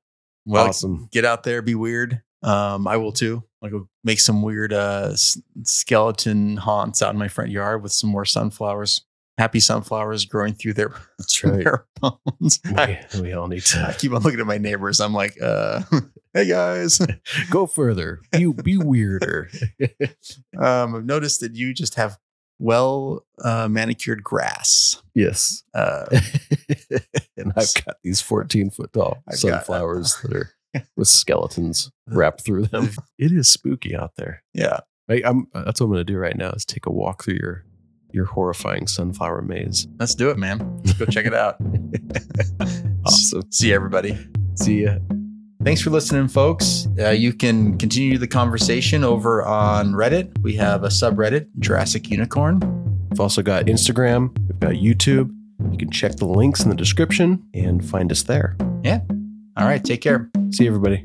Well, awesome. get out there, be weird. Um, I will too. I'll go make some weird uh, s- skeleton haunts out in my front yard with some more sunflowers. Happy sunflowers growing through their, That's right. their bones. I, We, we all need I to keep on looking at my neighbors. I'm like, uh, hey guys. go further. Be be weirder. Um, I've noticed that you just have well uh, manicured grass. yes. Uh, and I've got these 14 foot tall I've got- sunflowers that are with skeletons wrapped through them. It is spooky out there. yeah. I, I'm that's what I'm gonna do right now is take a walk through your your horrifying sunflower maze. Let's do it, man. Let's go check it out. Awesome. See everybody. See ya. Thanks for listening, folks. Uh, you can continue the conversation over on Reddit. We have a subreddit, Jurassic Unicorn. We've also got Instagram. We've got YouTube. You can check the links in the description and find us there. All right, take care. See you, everybody.